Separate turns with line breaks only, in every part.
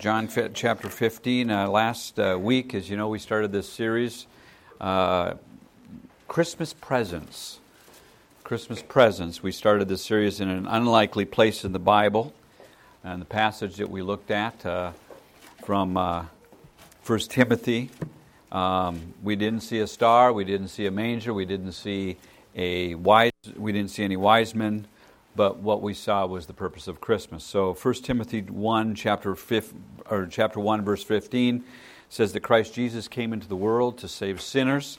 John chapter 15. Uh, last uh, week, as you know, we started this series, uh, Christmas Presents. Christmas Presents. We started this series in an unlikely place in the Bible. And the passage that we looked at uh, from uh, 1 Timothy, um, we didn't see a star, we didn't see a manger, we didn't see a wise, we didn't see any wise men but what we saw was the purpose of Christmas. So 1 Timothy 1 chapter 5 or chapter 1 verse 15 says that Christ Jesus came into the world to save sinners.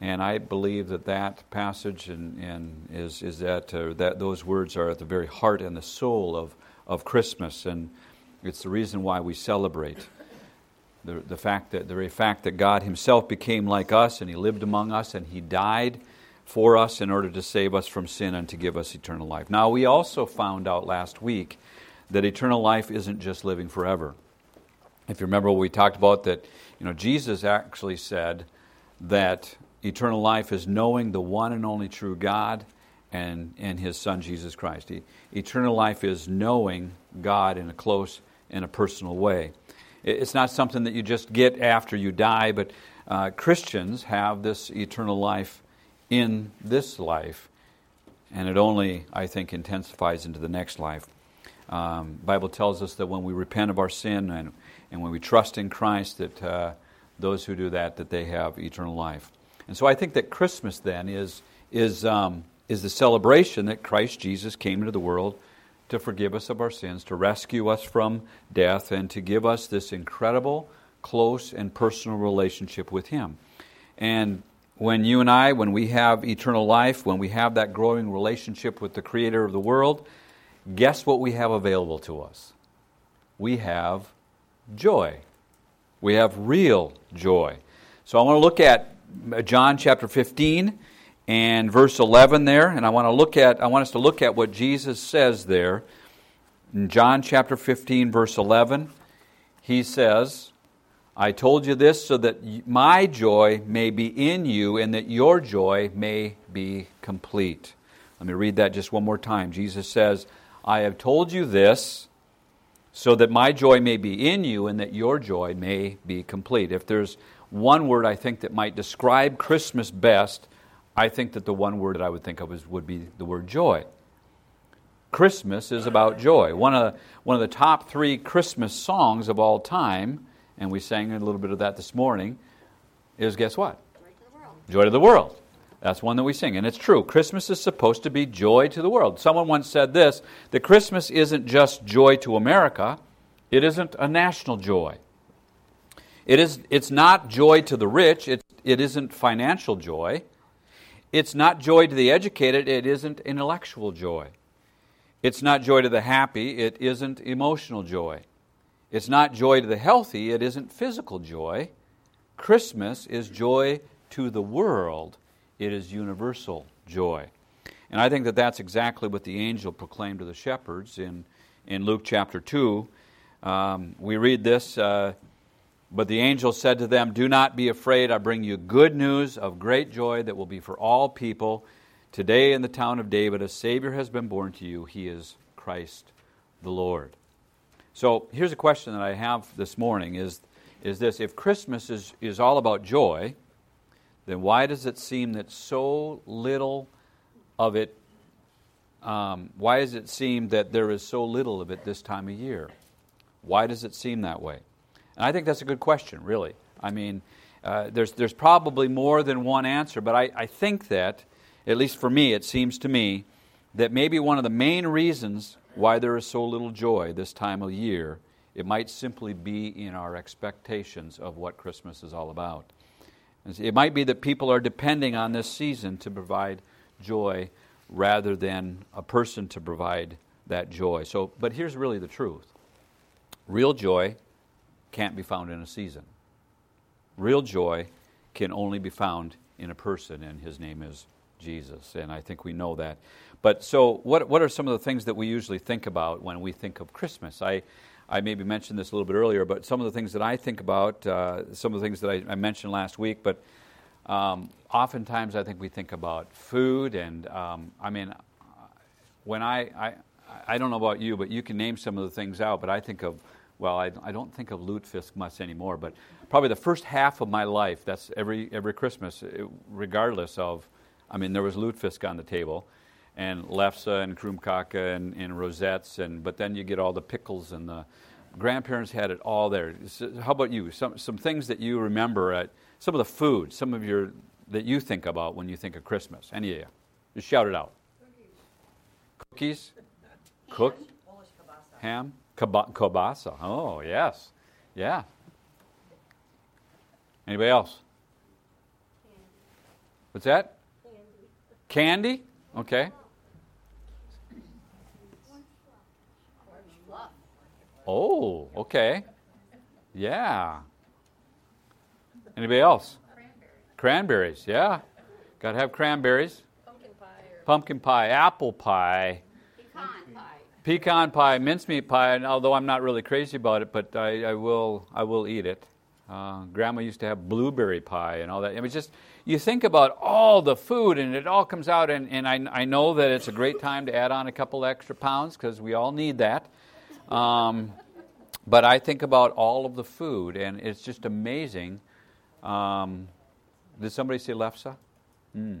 And I believe that that passage and, and is, is that, uh, that those words are at the very heart and the soul of, of Christmas. And it's the reason why we celebrate. The, the, fact that, the very fact that God Himself became like us and He lived among us and He died for us in order to save us from sin and to give us eternal life. Now, we also found out last week that eternal life isn't just living forever. If you remember what we talked about, that you know Jesus actually said that eternal life is knowing the one and only true God and, and His Son Jesus Christ. Eternal life is knowing God in a close and a personal way. It's not something that you just get after you die, but uh, Christians have this eternal life in this life, and it only, I think, intensifies into the next life. Um, Bible tells us that when we repent of our sin and, and when we trust in Christ, that uh, those who do that, that they have eternal life. And so I think that Christmas then is, is, um, is the celebration that Christ Jesus came into the world to forgive us of our sins, to rescue us from death, and to give us this incredible, close, and personal relationship with Him. And when you and I, when we have eternal life, when we have that growing relationship with the Creator of the world, guess what we have available to us? We have joy. We have real joy. So I want to look at John chapter 15 and verse 11 there, and I want to look at I want us to look at what Jesus says there. In John chapter 15 verse 11, he says, I told you this so that my joy may be in you and that your joy may be complete. Let me read that just one more time. Jesus says, I have told you this so that my joy may be in you and that your joy may be complete. If there's one word I think that might describe Christmas best, I think that the one word that I would think of is, would be the word joy. Christmas is about joy. One of, one of the top three Christmas songs of all time and we sang a little bit of that this morning, is guess what?
Joy to the world.
Joy to the world. That's one that we sing. And it's true. Christmas is supposed to be joy to the world. Someone once said this that Christmas isn't just joy to America, it isn't a national joy. It is, it's not joy to the rich, it, it isn't financial joy. It's not joy to the educated, it isn't intellectual joy. It's not joy to the happy, it isn't emotional joy. It's not joy to the healthy, it isn't physical joy. Christmas is joy to the world, it is universal joy. And I think that that's exactly what the angel proclaimed to the shepherds in, in Luke chapter 2. Um, we read this uh, But the angel said to them, Do not be afraid, I bring you good news of great joy that will be for all people. Today in the town of David, a Savior has been born to you. He is Christ the Lord. So here's a question that I have this morning is, is this if Christmas is, is all about joy, then why does it seem that so little of it, um, why does it seem that there is so little of it this time of year? Why does it seem that way? And I think that's a good question, really. I mean, uh, there's, there's probably more than one answer, but I, I think that, at least for me, it seems to me, that maybe one of the main reasons why there is so little joy this time of year, it might simply be in our expectations of what Christmas is all about. It might be that people are depending on this season to provide joy rather than a person to provide that joy. So, but here's really the truth. Real joy can't be found in a season. Real joy can only be found in a person, and his name is Jesus. And I think we know that. But so, what, what are some of the things that we usually think about when we think of Christmas? I, I maybe mentioned this a little bit earlier, but some of the things that I think about, uh, some of the things that I, I mentioned last week, but um, oftentimes I think we think about food. And um, I mean, when I, I, I don't know about you, but you can name some of the things out, but I think of well, I, I don't think of lutefisk much anymore, but probably the first half of my life, that's every, every Christmas, regardless of, I mean, there was lutefisk on the table, and lefse and krumkake and, and rosettes, and, but then you get all the pickles and the, grandparents had it all there. How about you? Some, some things that you remember at, some of the food, some of your, that you think about when you think of Christmas. Any of you? Just shout it out. Cookies? Cook? Ham? Kibasa. Oh, yes. Yeah. Anybody else? What's that? Candy? Okay. Oh, okay. Yeah. Anybody else? Cranberries. Cranberries, yeah. Got to have cranberries.
Pumpkin pie.
Pumpkin pie, apple pie.
Pecan pie.
Pecan pie, mincemeat pie, and although I'm not really crazy about it, but I, I will, I will eat it. Uh, grandma used to have blueberry pie and all that. I mean, just you think about all the food, and it all comes out. And, and I, I know that it's a great time to add on a couple extra pounds because we all need that. Um, but I think about all of the food, and it's just amazing. Um, did somebody say lefse? Mm.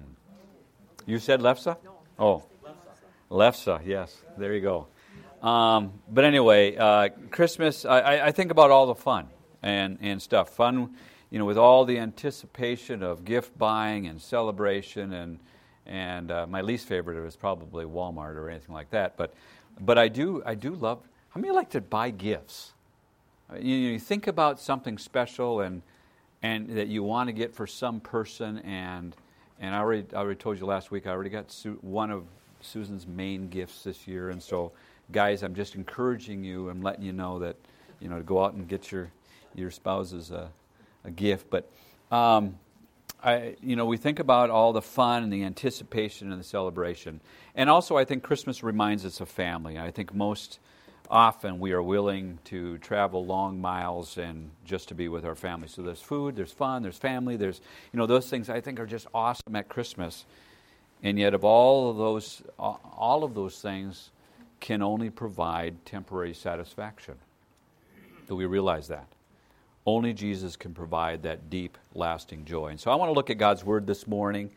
You said lefse? Oh, lefse. Yes, there you go. Um, but anyway, uh, Christmas. I, I, think about all the fun and and stuff. Fun, you know, with all the anticipation of gift buying and celebration, and and uh, my least favorite is probably Walmart or anything like that. But but I do I do love. How many like to buy gifts? You, you think about something special and and that you want to get for some person and and I already, I already told you last week I already got Su- one of Susan's main gifts this year and so guys I'm just encouraging you and letting you know that you know to go out and get your your spouses a, a gift but um, I, you know, we think about all the fun and the anticipation and the celebration. And also, I think Christmas reminds us of family. I think most often we are willing to travel long miles and just to be with our family. So there's food, there's fun, there's family, there's, you know, those things I think are just awesome at Christmas. And yet, of all of those, all of those things can only provide temporary satisfaction. Do we realize that? Only Jesus can provide that deep, lasting joy. And so I want to look at God's Word this morning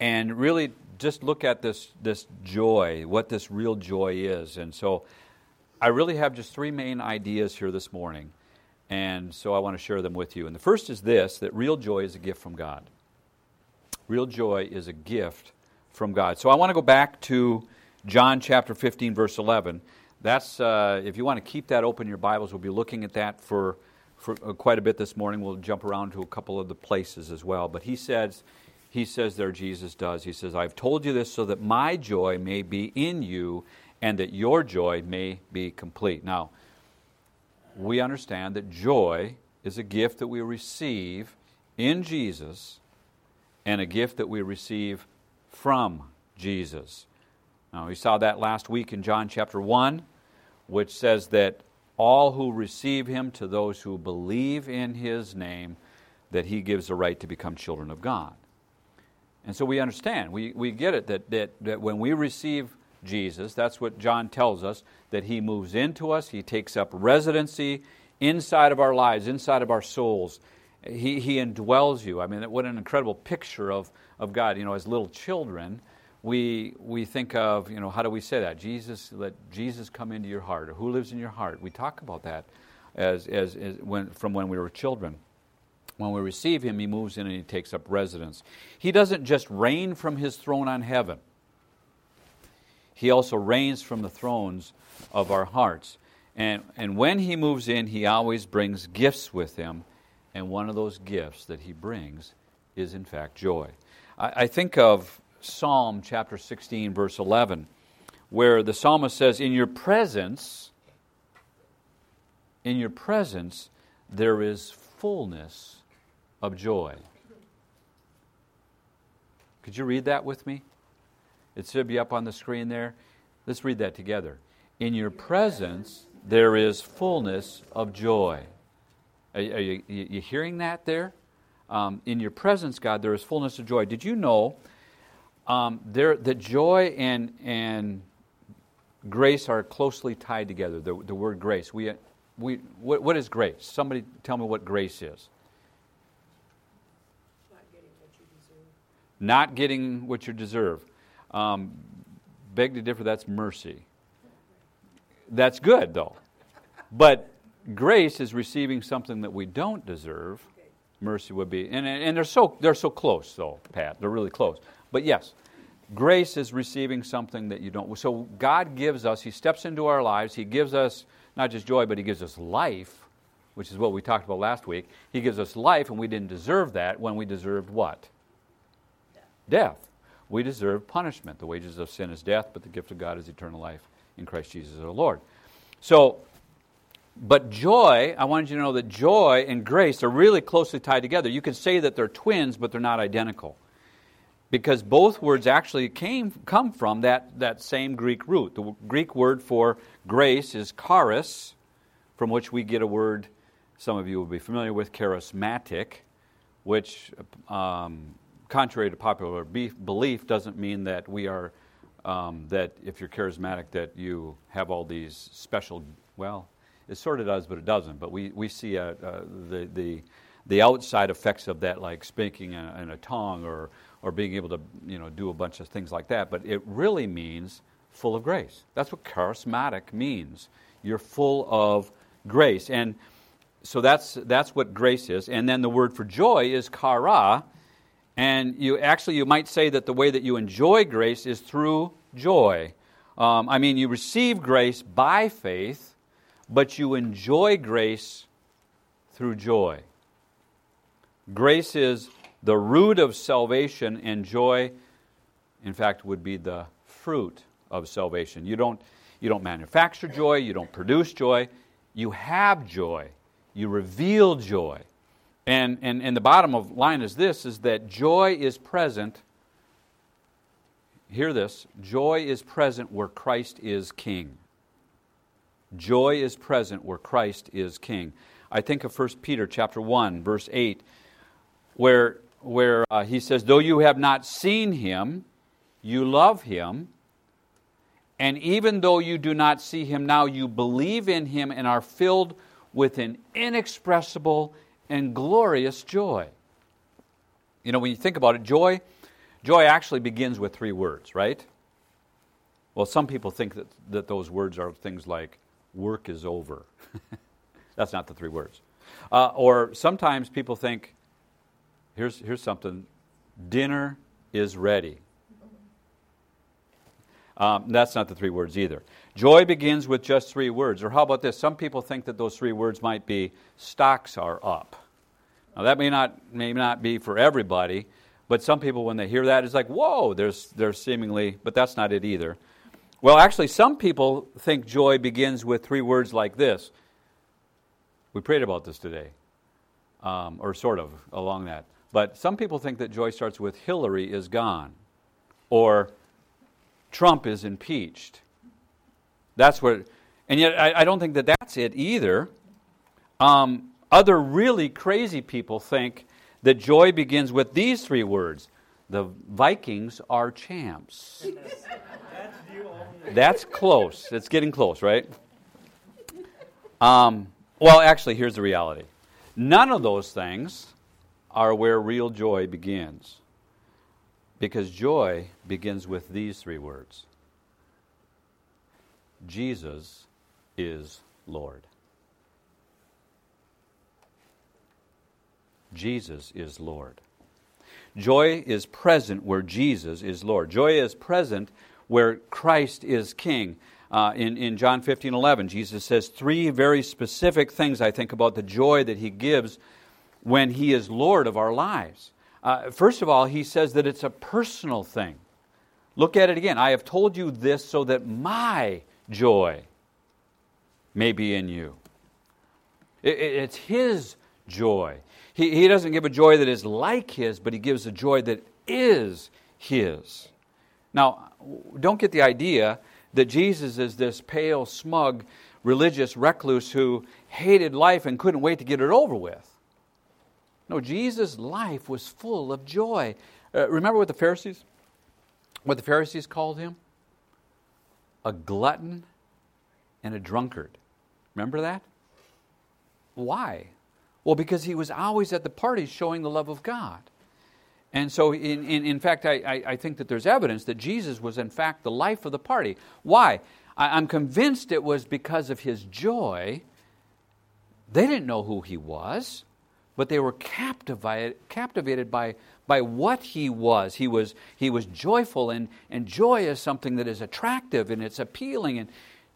and really just look at this, this joy, what this real joy is. And so I really have just three main ideas here this morning, and so I want to share them with you. And the first is this that real joy is a gift from God. Real joy is a gift from God. So I want to go back to John chapter 15, verse 11. That's, uh, if you want to keep that open in your Bibles, we'll be looking at that for, for uh, quite a bit this morning. We'll jump around to a couple of the places as well. But he says, he says there, Jesus does, he says, I've told you this so that my joy may be in you and that your joy may be complete. Now, we understand that joy is a gift that we receive in Jesus and a gift that we receive from Jesus. Now, we saw that last week in John chapter 1, which says that all who receive him, to those who believe in his name, that he gives the right to become children of God. And so we understand, we, we get it that, that, that when we receive Jesus. That's what John tells us, that he moves into us, he takes up residency inside of our lives, inside of our souls. He, he indwells you. I mean, what an incredible picture of, of God. You know, as little children, we, we think of, you know, how do we say that? Jesus, let Jesus come into your heart, or who lives in your heart. We talk about that as, as, as when, from when we were children. When we receive him, he moves in and he takes up residence. He doesn't just reign from his throne on heaven. He also reigns from the thrones of our hearts. And, and when he moves in, he always brings gifts with him. And one of those gifts that he brings is, in fact, joy. I, I think of Psalm chapter 16, verse 11, where the psalmist says, In your presence, in your presence, there is fullness of joy. Could you read that with me? It should be up on the screen there. Let's read that together. In your presence, there is fullness of joy. Are, are you, you, hearing that there? Um, in your presence, God, there is fullness of joy. Did you know um, there, that joy and, and grace are closely tied together? The, the word grace. We, we, what, what is grace? Somebody tell me what grace is. Not getting what you deserve. Um, beg to differ, that's mercy. That's good, though. But grace is receiving something that we don't deserve. Mercy would be. And, and they're, so, they're so close, though, Pat. They're really close. But yes, grace is receiving something that you don't. So God gives us, He steps into our lives, He gives us not just joy, but He gives us life, which is what we talked about last week. He gives us life, and we didn't deserve that when we deserved what? Death. death. We deserve punishment. The wages of sin is death, but the gift of God is eternal life in Christ Jesus our Lord. So, but joy, I wanted you to know that joy and grace are really closely tied together. You can say that they're twins, but they're not identical because both words actually came come from that, that same Greek root. The Greek word for grace is charis, from which we get a word some of you will be familiar with, charismatic, which, um, contrary to popular belief, doesn't mean that we are um, that if you're charismatic that you have all these special. Well, it sort of does, but it doesn't. But we we see the the the outside effects of that, like speaking in a, in a tongue or or being able to you know do a bunch of things like that. But it really means full of grace. That's what charismatic means. You're full of grace, and so that's that's what grace is. And then the word for joy is chara, and you actually you might say that the way that you enjoy grace is through joy. Um, I mean, you receive grace by faith, but you enjoy grace through joy. Grace is the root of salvation and joy, in fact, would be the fruit of salvation. You don't, you don't manufacture joy, you don't produce joy, you have joy, you reveal joy. And, and, and the bottom of line is this is that joy is present. Hear this joy is present where Christ is king. Joy is present where Christ is king. I think of 1 Peter chapter 1 verse 8 where where uh, he says, Though you have not seen him, you love him. And even though you do not see him now, you believe in him and are filled with an inexpressible and glorious joy. You know, when you think about it, joy, joy actually begins with three words, right? Well, some people think that, that those words are things like work is over. That's not the three words. Uh, or sometimes people think Here's, here's something dinner is ready. Um, that's not the three words either. Joy begins with just three words. Or how about this? Some people think that those three words might be stocks are up. Now, that may not, may not be for everybody, but some people, when they hear that, it's like, whoa, there's, there's seemingly, but that's not it either. Well, actually, some people think joy begins with three words like this. We prayed about this today, um, or sort of along that. But some people think that joy starts with Hillary is gone or Trump is impeached. That's what, and yet I, I don't think that that's it either. Um, other really crazy people think that joy begins with these three words the Vikings are champs. That's close. It's getting close, right? Um, well, actually, here's the reality none of those things are where real joy begins. Because joy begins with these three words Jesus is Lord. Jesus is Lord. Joy is present where Jesus is Lord. Joy is present where Christ is King. Uh, in, in John 15 11, Jesus says three very specific things, I think, about the joy that he gives when He is Lord of our lives. Uh, first of all, He says that it's a personal thing. Look at it again. I have told you this so that my joy may be in you. It, it, it's His joy. He, he doesn't give a joy that is like His, but He gives a joy that is His. Now, don't get the idea that Jesus is this pale, smug, religious recluse who hated life and couldn't wait to get it over with. No, Jesus' life was full of joy. Uh, remember what the Pharisees, what the Pharisees called him? A glutton and a drunkard. Remember that? why? Well, because he was always at the parties showing the love of God. And so, in, in, in fact, I, I, I, think that there's evidence that Jesus was, in fact, the life of the party. Why? I, I'm convinced it was because of his joy. They didn't know who he was, but they were captivated, captivated by, by what he was. He was, he was joyful, and, and joy is something that is attractive and it's appealing. And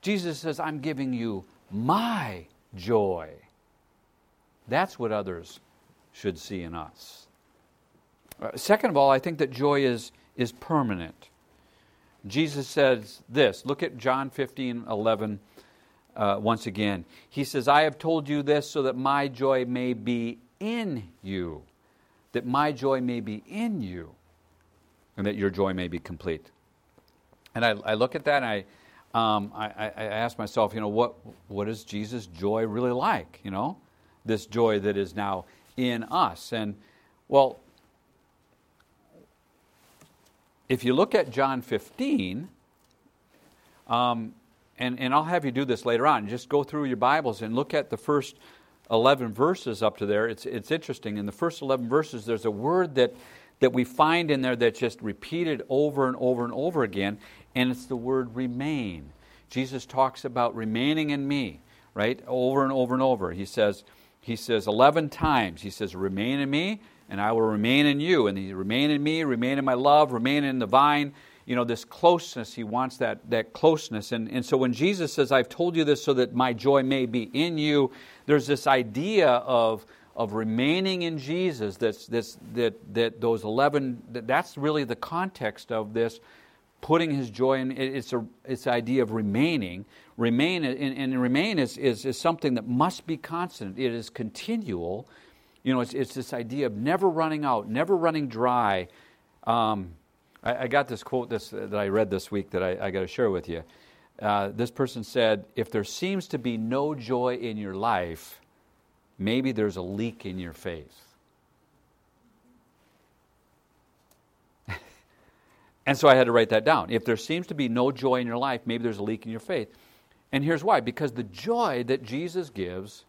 Jesus says, I'm giving you my joy. That's what others should see in us. Uh, second of all, I think that joy is, is permanent. Jesus says this look at John 15 11 uh, once again. He says, I have told you this so that my joy may be in you, that my joy may be in you, and that your joy may be complete. And I, I look at that and I, um, I, I ask myself, you know, what, what is Jesus' joy really like? You know, this joy that is now in us. And, well, if you look at John 15, um, and, and I'll have you do this later on, just go through your Bibles and look at the first 11 verses up to there. It's, it's interesting. In the first 11 verses, there's a word that, that we find in there that's just repeated over and over and over again, and it's the word remain. Jesus talks about remaining in me, right? Over and over and over. He says, he says 11 times, he says, remain in me, and I will remain in you. And he remain in me, remain in my love, remain in the vine. You know, this closeness, he wants that, that closeness. And, and so when Jesus says, I've told you this so that my joy may be in you, there's this idea of, of remaining in Jesus that's, that's, that, that those 11, that, that's really the context of this putting his joy in. It's a it's the idea of remaining. Remain and, and remain is, is, is something that must be constant. It is continual. You know, it's, it's this idea of never running out, never running dry. Um, I, I, got this quote this, that I read this week that I, I got to share with you. Uh, this person said, If there seems to be no joy in your life, maybe there's a leak in your faith. and so I had to write that down. If there seems to be no joy in your life, maybe there's a leak in your faith. And here's why because the joy that Jesus gives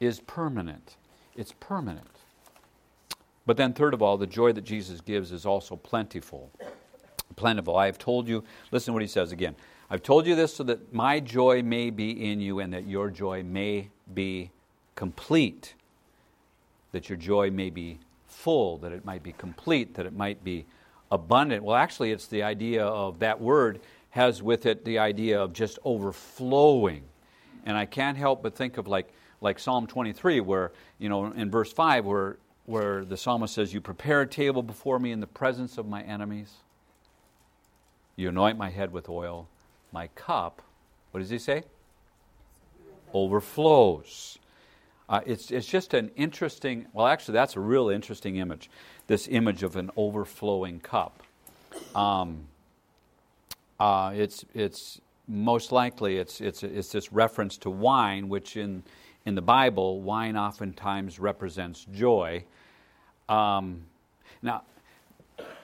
is permanent it's permanent. But then, third of all, the joy that Jesus gives is also plentiful. Plentiful. I have told you, listen to what he says again. I've told you this so that my joy may be in you and that your joy may be complete. That your joy may be full, that it might be complete, that it might be abundant. Well, actually, it's the idea of that word has with it the idea of just overflowing. And I can't help but think of like like Psalm 23, where, you know, in verse 5, where, where the psalmist says, You prepare a table before me in the presence of my enemies. You anoint my head with oil. My cup, what does he say? Overflows. Uh, it's, it's just an interesting, well, actually, that's a real interesting image. This image of an overflowing cup. Um, uh, it's, it's most likely it's, it's, it's this reference to wine, which in, in the Bible, wine oftentimes represents joy. Um, now,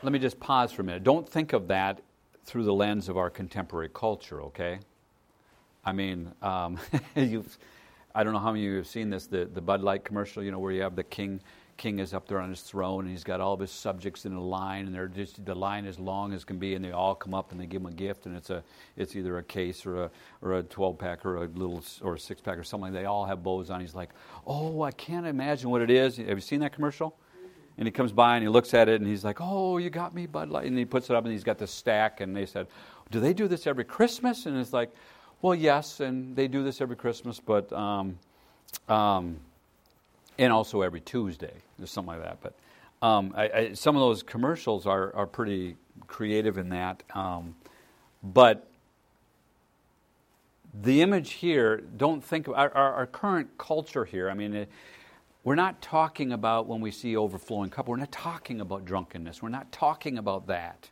let me just pause for a minute. Don't think of that through the lens of our contemporary culture, okay? I mean, um, I don't know how many of you have seen this, the, the Bud Light commercial, you know, where you have the king king is up there on his throne and he's got all of his subjects in a line and they're just the line as long as can be and they all come up and they give him a gift and it's a it's either a case or a or a 12 pack or a little or a six pack or something they all have bows on. He's like oh i can't imagine what it is. Have you seen that commercial? And he comes by and he looks at it and he's like oh you got me bud light. And he puts it up and he's got the stack and they said do they do this every christmas? And it's like well yes and they do this every christmas but um, um, and also every Tuesday, or something like that. But um, I, I, some of those commercials are, are pretty creative in that. Um, but the image here, don't think of our, our, our current culture here. I mean, it, we're not talking about when we see overflowing cup, we're not talking about drunkenness, we're not talking about that.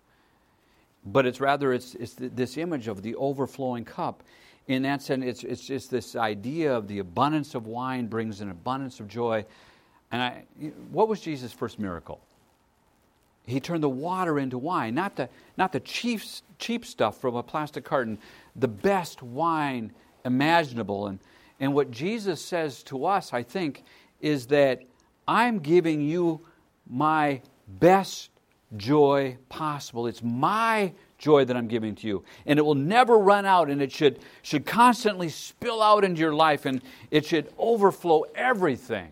But it's rather it's, it's this image of the overflowing cup in that sense, it's, it's just this idea of the abundance of wine brings an abundance of joy. And I, what was Jesus' first miracle? He turned the water into wine, not the, not the cheap, cheap stuff from a plastic carton, the best wine imaginable. And, And what Jesus says to us, I think, is that I'm giving you my best joy possible. It's my joy that I'm giving to you. And it will never run out, and it should, should constantly spill out into your life, and it should overflow everything.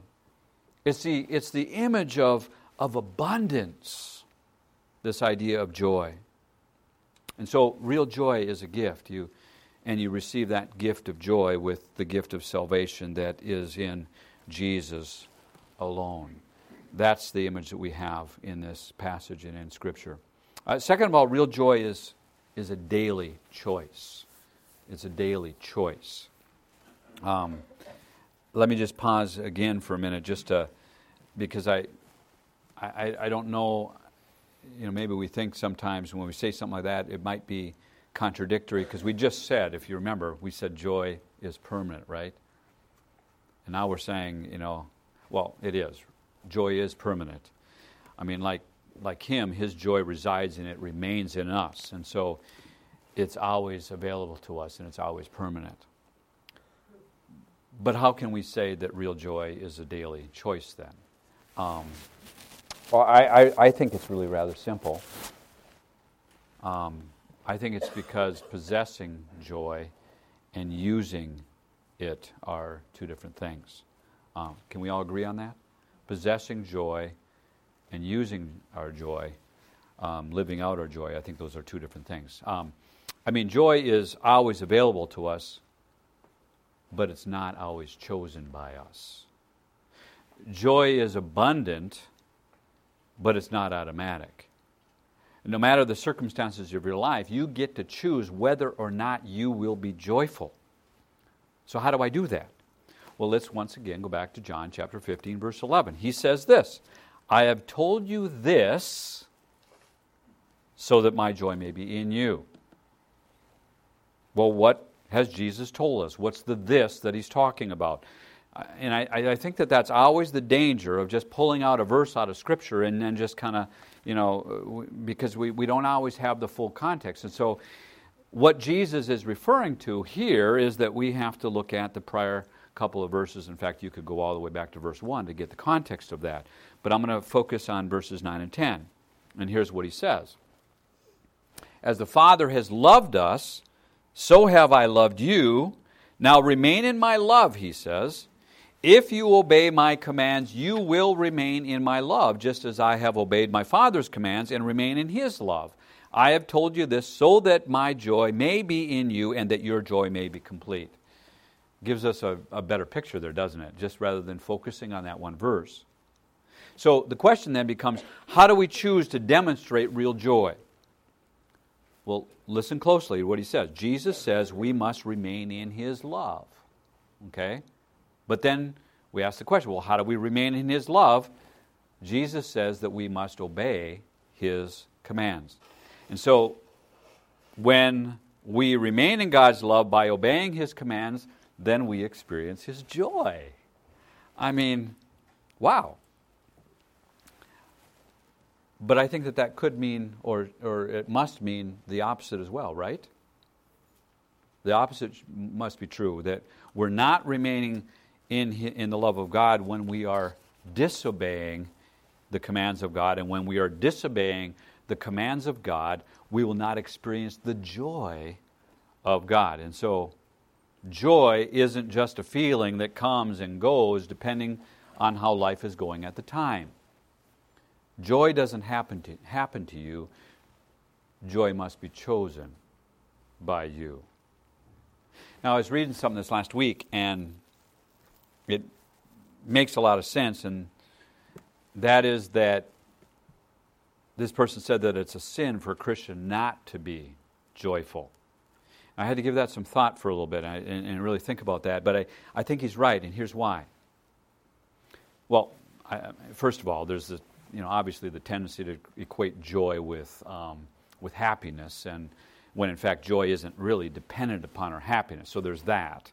It's the, it's the image of, of abundance, this idea of joy. And so, real joy is a gift. You, and you receive that gift of joy with the gift of salvation that is in Jesus alone. That's the image that we have in this passage and in Scripture. Uh, second of all, real joy is, is a daily choice. It's a daily choice. Um, let me just pause again for a minute, just to, because I, I, I don't know, you know, maybe we think sometimes when we say something like that, it might be contradictory because we just said, if you remember, we said joy is permanent, right? And now we're saying, you know, well, it is. Joy is permanent. I mean, like like him, his joy resides in it, remains in us, and so it's always available to us and it's always permanent. But how can we say that real joy is a daily choice then? Um, well, I, I, I, think it's really rather simple. Um, I think it's because possessing joy and using it are two different things. Um, can we all agree on that? Possessing joy and using our joy, um, living out our joy, I think those are two different things. Um, I mean, joy is always available to us, but it's not always chosen by us. Joy is abundant, but it's not automatic no matter the circumstances of your life, you get to choose whether or not you will be joyful. So, how do I do that? Well, let's once again go back to John chapter 15, verse 11. He says this I have told you this so that my joy may be in you. Well, what has Jesus told us? What's the this that he's talking about? Uh, and I, I think that that's always the danger of just pulling out a verse out of Scripture and then just kind of you know, uh, because we, we don't always have the full context. And so, what Jesus is referring to here is that we have to look at the prior couple of verses. In fact, you could go all the way back to verse 1 to get the context of that. But I'm going to focus on verses 9 and 10. And here's what he says As the Father has loved us, so have I loved you. Now remain in my love, he says. If you obey my commands, you will remain in my love, just as I have obeyed my Father's commands and remain in his love. I have told you this so that my joy may be in you and that your joy may be complete. Gives us a, a better picture there, doesn't it? Just rather than focusing on that one verse. So the question then becomes how do we choose to demonstrate real joy? Well, listen closely to what he says. Jesus says we must remain in his love. Okay? But then we ask the question well, how do we remain in His love? Jesus says that we must obey His commands. And so when we remain in God's love by obeying His commands, then we experience His joy. I mean, wow. But I think that that could mean, or, or it must mean, the opposite as well, right? The opposite must be true that we're not remaining in, in the love of God when we are disobeying the commands of God. And when we are disobeying the commands of God, we will not experience the joy of God. And so, joy isn't just a feeling that comes and goes depending on how life is going at the time. Joy doesn't happen to, happen to you, joy must be chosen by you. Now, I was reading something this last week, and it makes a lot of sense, and that is that this person said that it's a sin for a Christian not to be joyful. I had to give that some thought for a little bit and, and really think about that, but I, I think he's right, and here's why. Well, I, first of all, there's the, you know, obviously the tendency to equate joy with, um, with happiness, and when in fact joy isn't really dependent upon our happiness. So there's that.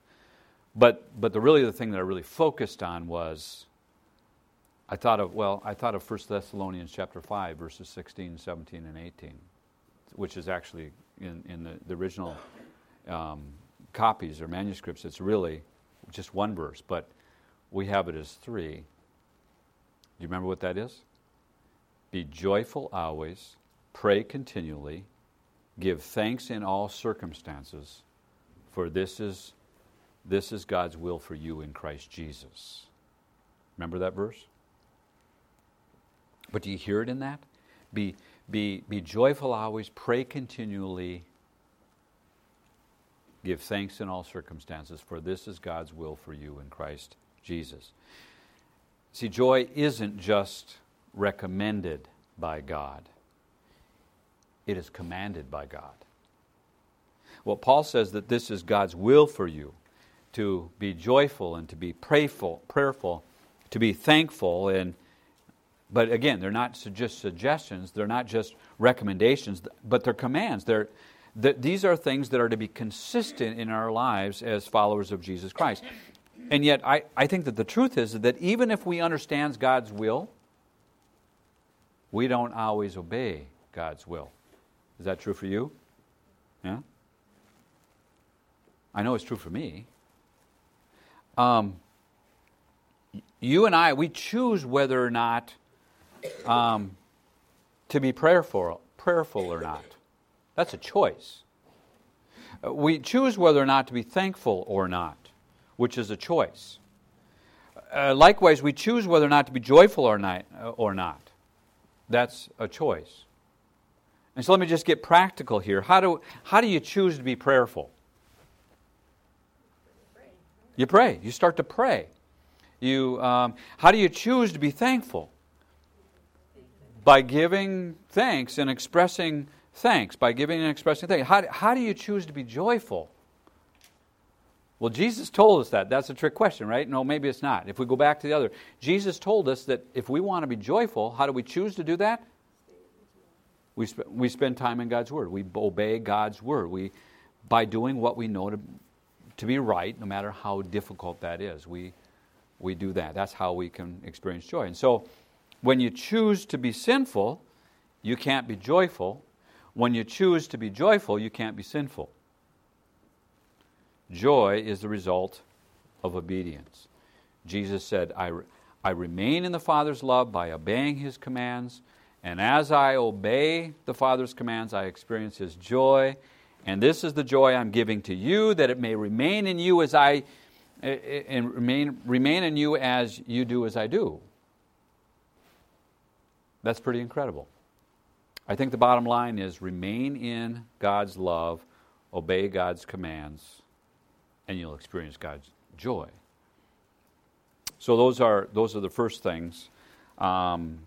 But, but the really the thing that I really focused on was I thought of, well, I thought of 1 Thessalonians chapter 5, verses 16, 17, and 18, which is actually in, in the, the original um, copies or manuscripts, it's really just one verse, but we have it as three. Do you remember what that is? Be joyful always, pray continually, give thanks in all circumstances, for this is this is God's will for you in Christ Jesus. Remember that verse? But do you hear it in that? Be, be, be joyful always, pray continually, give thanks in all circumstances, for this is God's will for you in Christ Jesus. See, joy isn't just recommended by God, it is commanded by God. Well, Paul says that this is God's will for you to be joyful and to be prayerful, prayerful, to be thankful and but again, they're not just suggestions, they're not just recommendations, but they're commands. They're, these are things that are to be consistent in our lives as followers of Jesus Christ. And yet, I, I think that the truth is that even if we understand God's will, we don't always obey God's will. Is that true for you? Yeah? I know it's true for me. Um, you and I, we choose whether or not um, to be prayerful, prayerful or not. That's a choice. Uh, we choose whether or not to be thankful or not, which is a choice. Uh, likewise, we choose whether or not to be joyful or not, uh, or not. That's a choice. And so let me just get practical here. How do, how do you choose to be prayerful? You pray. You start to pray. You, um, how do you choose to be thankful? By giving thanks and expressing thanks. By giving and expressing thanks. How, how do you choose to be joyful? Well, Jesus told us that. That's a trick question, right? No, maybe it's not. If we go back to the other, Jesus told us that if we want to be joyful, how do we choose to do that? We, sp- we spend time in God's Word. We obey God's Word. We, by doing what we know to, to be right, no matter how difficult that is. We, we do that. That's how we can experience joy. And so, when you choose to be sinful, you can't be joyful. When you choose to be joyful, you can't be sinful. Joy is the result of obedience. Jesus said, I, I remain in the Father's love by obeying His commands, and as I obey the Father's commands, I experience His joy and this is the joy I'm giving to you, that it may remain in you as I eh, eh, and remain, remain in you as you do as I do. That's pretty incredible. I think the bottom line is remain in God's love, obey God's commands, and you'll experience God's joy. So those are those are the first things. Um,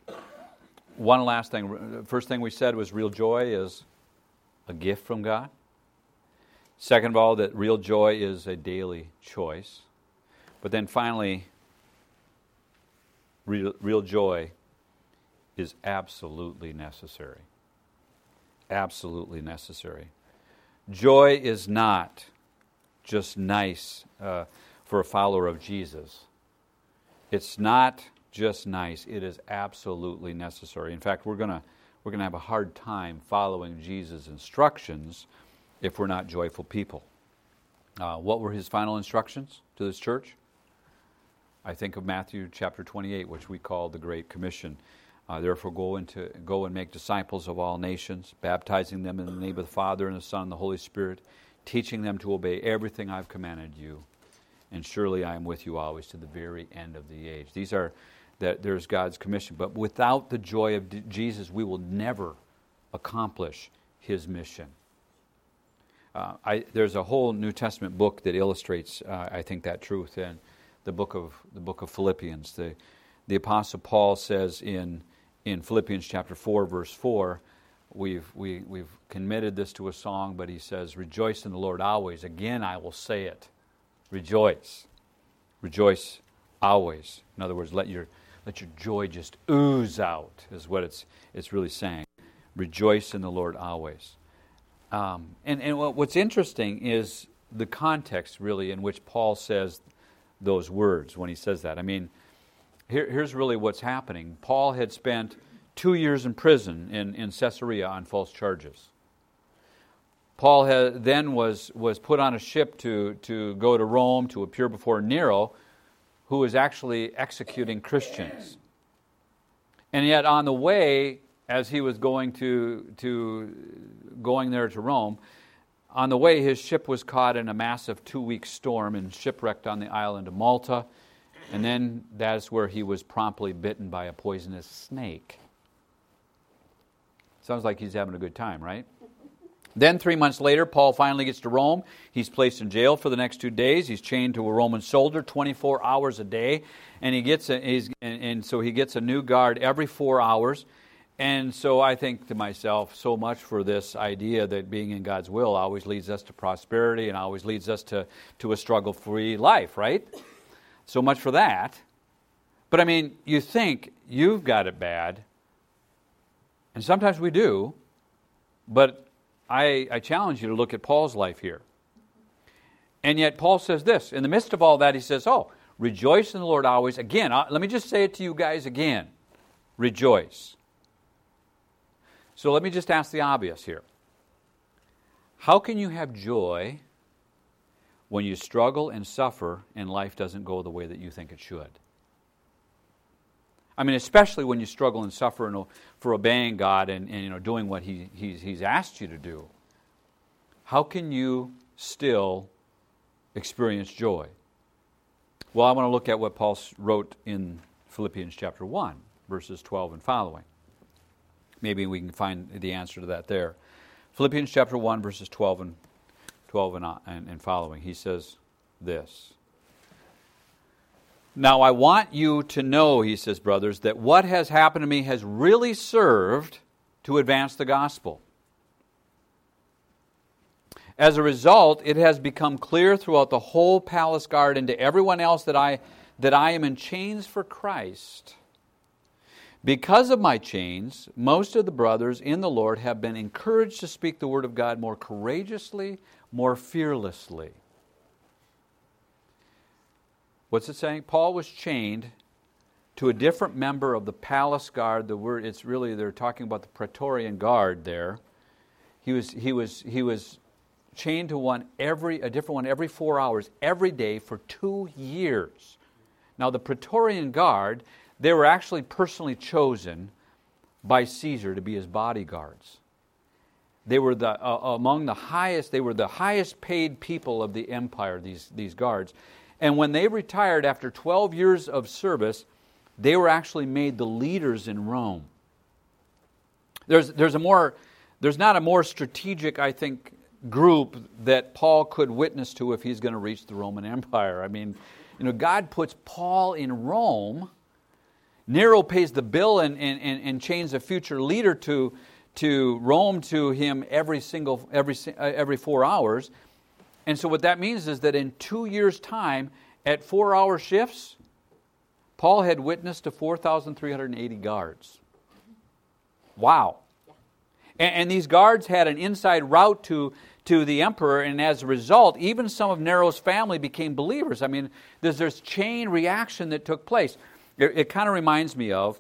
one last thing. First thing we said was real joy is a gift from God. Second of all, that real joy is a daily choice. But then finally, real, real joy is absolutely necessary. Absolutely necessary. Joy is not just nice uh, for a follower of Jesus. It's not just nice, it is absolutely necessary. In fact, we're going we're going to have a hard time following Jesus' instructions if we're not joyful people. Uh, what were his final instructions to this church? I think of Matthew chapter 28, which we call the Great Commission. Uh, Therefore, go, into, go and make disciples of all nations, baptizing them in the name of the Father and the Son and the Holy Spirit, teaching them to obey everything I've commanded you. And surely I am with you always to the very end of the age. These are that there's God's commission. But without the joy of Jesus, we will never accomplish his mission. Uh, I, there's a whole New Testament book that illustrates, uh, I think, that truth in the book of the book of Philippians. The, the Apostle Paul says in in Philippians chapter four, verse four, we've we, we've committed this to a song, but he says, "Rejoice in the Lord always." Again, I will say it: Rejoice, rejoice always. In other words, let your let your joy just ooze out, is what it's it's really saying. Rejoice in the Lord always. Um, and and what's interesting is the context, really, in which Paul says those words when he says that. I mean, here, here's really what's happening. Paul had spent two years in prison in, in Caesarea on false charges. Paul had, then was, was put on a ship to, to go to Rome to appear before Nero, who was actually executing Christians. And yet, on the way, as he was going to, to going there to Rome, on the way, his ship was caught in a massive two week storm and shipwrecked on the island of Malta. And then that's where he was promptly bitten by a poisonous snake. Sounds like he's having a good time, right? Then, three months later, Paul finally gets to Rome. He's placed in jail for the next two days. He's chained to a Roman soldier 24 hours a day. And, he gets a, and, and so he gets a new guard every four hours. And so I think to myself, so much for this idea that being in God's will always leads us to prosperity and always leads us to, to a struggle free life, right? So much for that. But I mean, you think you've got it bad, and sometimes we do, but I, I challenge you to look at Paul's life here. And yet, Paul says this in the midst of all that, he says, Oh, rejoice in the Lord always. Again, uh, let me just say it to you guys again rejoice. So let me just ask the obvious here. How can you have joy when you struggle and suffer and life doesn't go the way that you think it should? I mean, especially when you struggle and suffer for obeying God and, and you know, doing what he, he's, he's asked you to do. How can you still experience joy? Well, I want to look at what Paul wrote in Philippians chapter 1, verses 12 and following. Maybe we can find the answer to that there. Philippians chapter 1, verses 12 and, 12 and, uh, and, and following. He says this. Now, I want you to know, he says, brothers, that what has happened to me has really served to advance the gospel. As a result, it has become clear throughout the whole palace guard and to everyone else that I, that I am in chains for Christ. Because of my chains, most of the brothers in the Lord have been encouraged to speak the word of God more courageously, more fearlessly. What's it saying? Paul was chained to a different member of the palace guard. The word it's really they're talking about the Praetorian guard there. He was he was he was chained to one every a different one every 4 hours every day for 2 years. Now the Praetorian guard, they were actually personally chosen by Caesar to be his bodyguards. They were the, uh, among the highest, they were the highest paid people of the empire, these, these guards. And when they retired after 12 years of service, they were actually made the leaders in Rome. There's, there's, a more, there's not a more strategic, I think, group that Paul could witness to if he's going to reach the Roman Empire. I mean, you know, God puts Paul in Rome. Nero pays the bill and, and, and, and chains a future leader to, to Rome to him every single every, uh, every four hours. And so, what that means is that in two years' time, at four hour shifts, Paul had witnessed to 4,380 guards. Wow. And, and, these guards had an inside route to, to the emperor, and as a result, even some of Nero's family became believers. I mean, there's this chain reaction that took place. It, it kind of reminds me of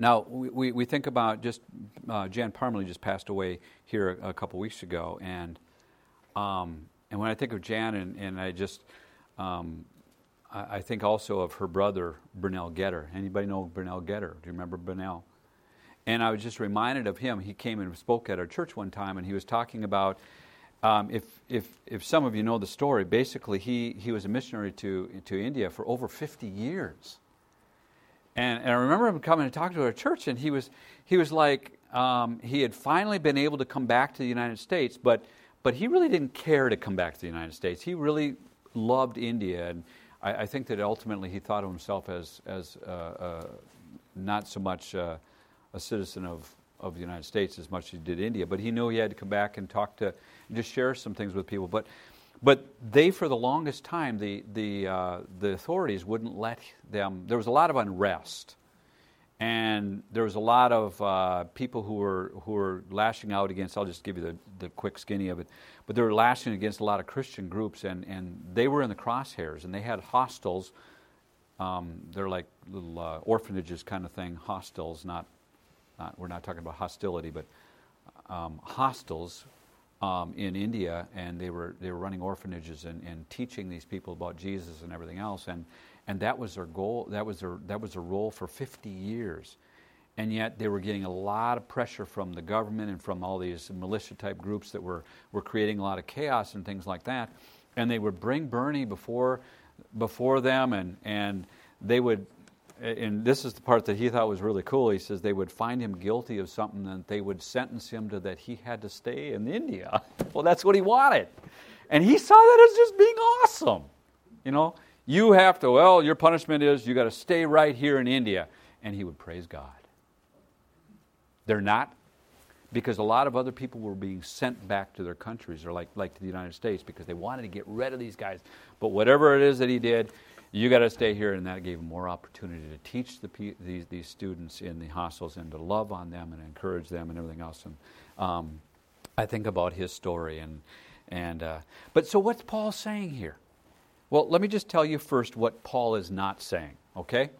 now, we, we think about just, uh, Jan Parmalee just passed away here a, a couple weeks ago, and um, and when I think of Jan, and, and I just, um, I, I, think also of her brother, Burnell Getter. Anybody know Burnell Getter? Do you remember Burnell? And I was just reminded of him. He came and spoke at our church one time, and he was talking about um, if, if, if some of you know the story, basically he, he was a missionary to, to India for over 50 years. And, and I remember him coming and talking to our church, and he was, he was like, um, he had finally been able to come back to the United States, but but he really didn't care to come back to the United States. He really loved India, and I, I think that ultimately he thought of himself as, as uh, uh, not so much uh, a citizen of, of the United States as much as he did India. But he knew he had to come back and talk to, just share some things with people. But, but they, for the longest time, the, the, uh, the authorities wouldn't let them, there was a lot of unrest and there was a lot of uh, people who were who were lashing out against. I'll just give you the, the quick skinny of it, but they were lashing against a lot of Christian groups, and, and they were in the crosshairs, and they had hostels. Um, they're like little uh, orphanages kind of thing, hostels. Not, not we're not talking about hostility, but um, hostels um, in India, and they were they were running orphanages and, and teaching these people about Jesus and everything else, and and that was their goal. That was their that was their role for 50 years, and yet they were getting a lot of pressure from the government and from all these militia type groups that were were creating a lot of chaos and things like that, and they would bring Bernie before before them, and and they would and this is the part that he thought was really cool. He says they would find him guilty of something and they would sentence him to that he had to stay in India. well, that's what he wanted. And he saw that as just being awesome. You know, you have to, well, your punishment is you got to stay right here in India. And he would praise God. They're not, because a lot of other people were being sent back to their countries or like, like to the United States because they wanted to get rid of these guys. But whatever it is that he did, you got to stay here, and that gave more opportunity to teach the, these, these students in the hostels and to love on them and encourage them and everything else. And um, I think about his story, and and uh, but so what's Paul saying here? Well, let me just tell you first what Paul is not saying. Okay,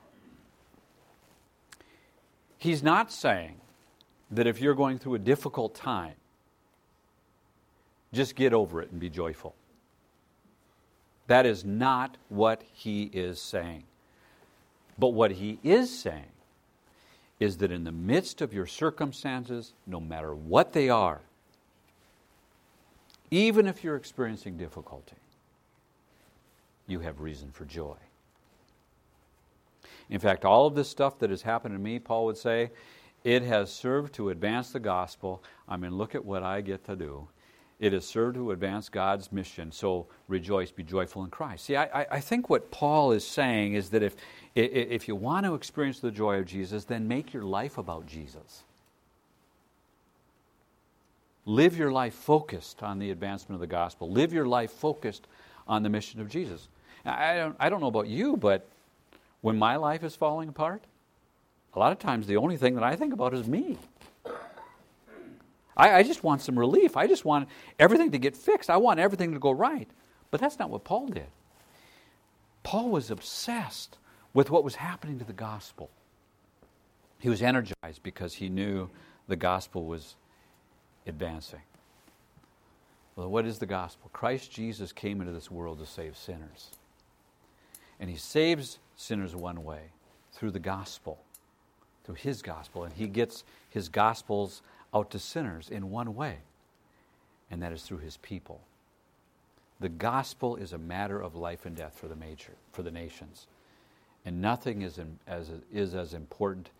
he's not saying that if you're going through a difficult time, just get over it and be joyful. That is not what he is saying. But what he is saying is that in the midst of your circumstances, no matter what they are, even if you're experiencing difficulty, you have reason for joy. In fact, all of this stuff that has happened to me, Paul would say, it has served to advance the gospel. I mean, look at what I get to do. It has served to advance God's mission. So rejoice, be joyful in Christ. See, I, I think what Paul is saying is that if, if you want to experience the joy of Jesus, then make your life about Jesus. Live your life focused on the advancement of the gospel. Live your life focused on the mission of Jesus. I don't, I don't know about you, but when my life is falling apart, a lot of times the only thing that I think about is me. I, I just want some relief. I just want everything to get fixed. I want everything to go right. But that's not what Paul did. Paul was obsessed with what was happening to the gospel. He was energized because he knew the gospel was advancing. Well, what is the gospel? Christ Jesus came into this world to save sinners. And he saves sinners one way through the gospel, through his gospel. And he gets his gospel's out to sinners in one way, and that is through his people. The gospel is a matter of life and death for the major, for the nations. And nothing is, in, as, is as important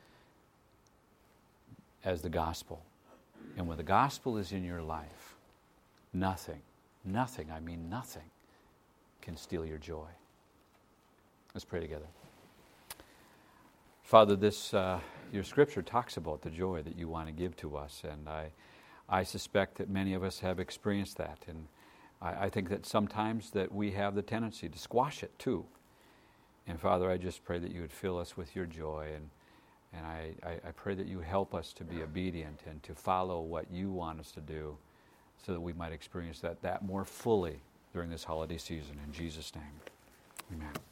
as the gospel. And when the gospel is in your life, nothing, nothing, I mean nothing, can steal your joy. Let's pray together. Father, this. Uh, your scripture talks about the joy that you want to give to us, and I, I suspect that many of us have experienced that, and I, I think that sometimes that we have the tendency to squash it too. And Father, I just pray that you would fill us with your joy, and and I, I, I pray that you help us to be obedient and to follow what you want us to do, so that we might experience that that more fully during this holiday season. In Jesus' name, Amen.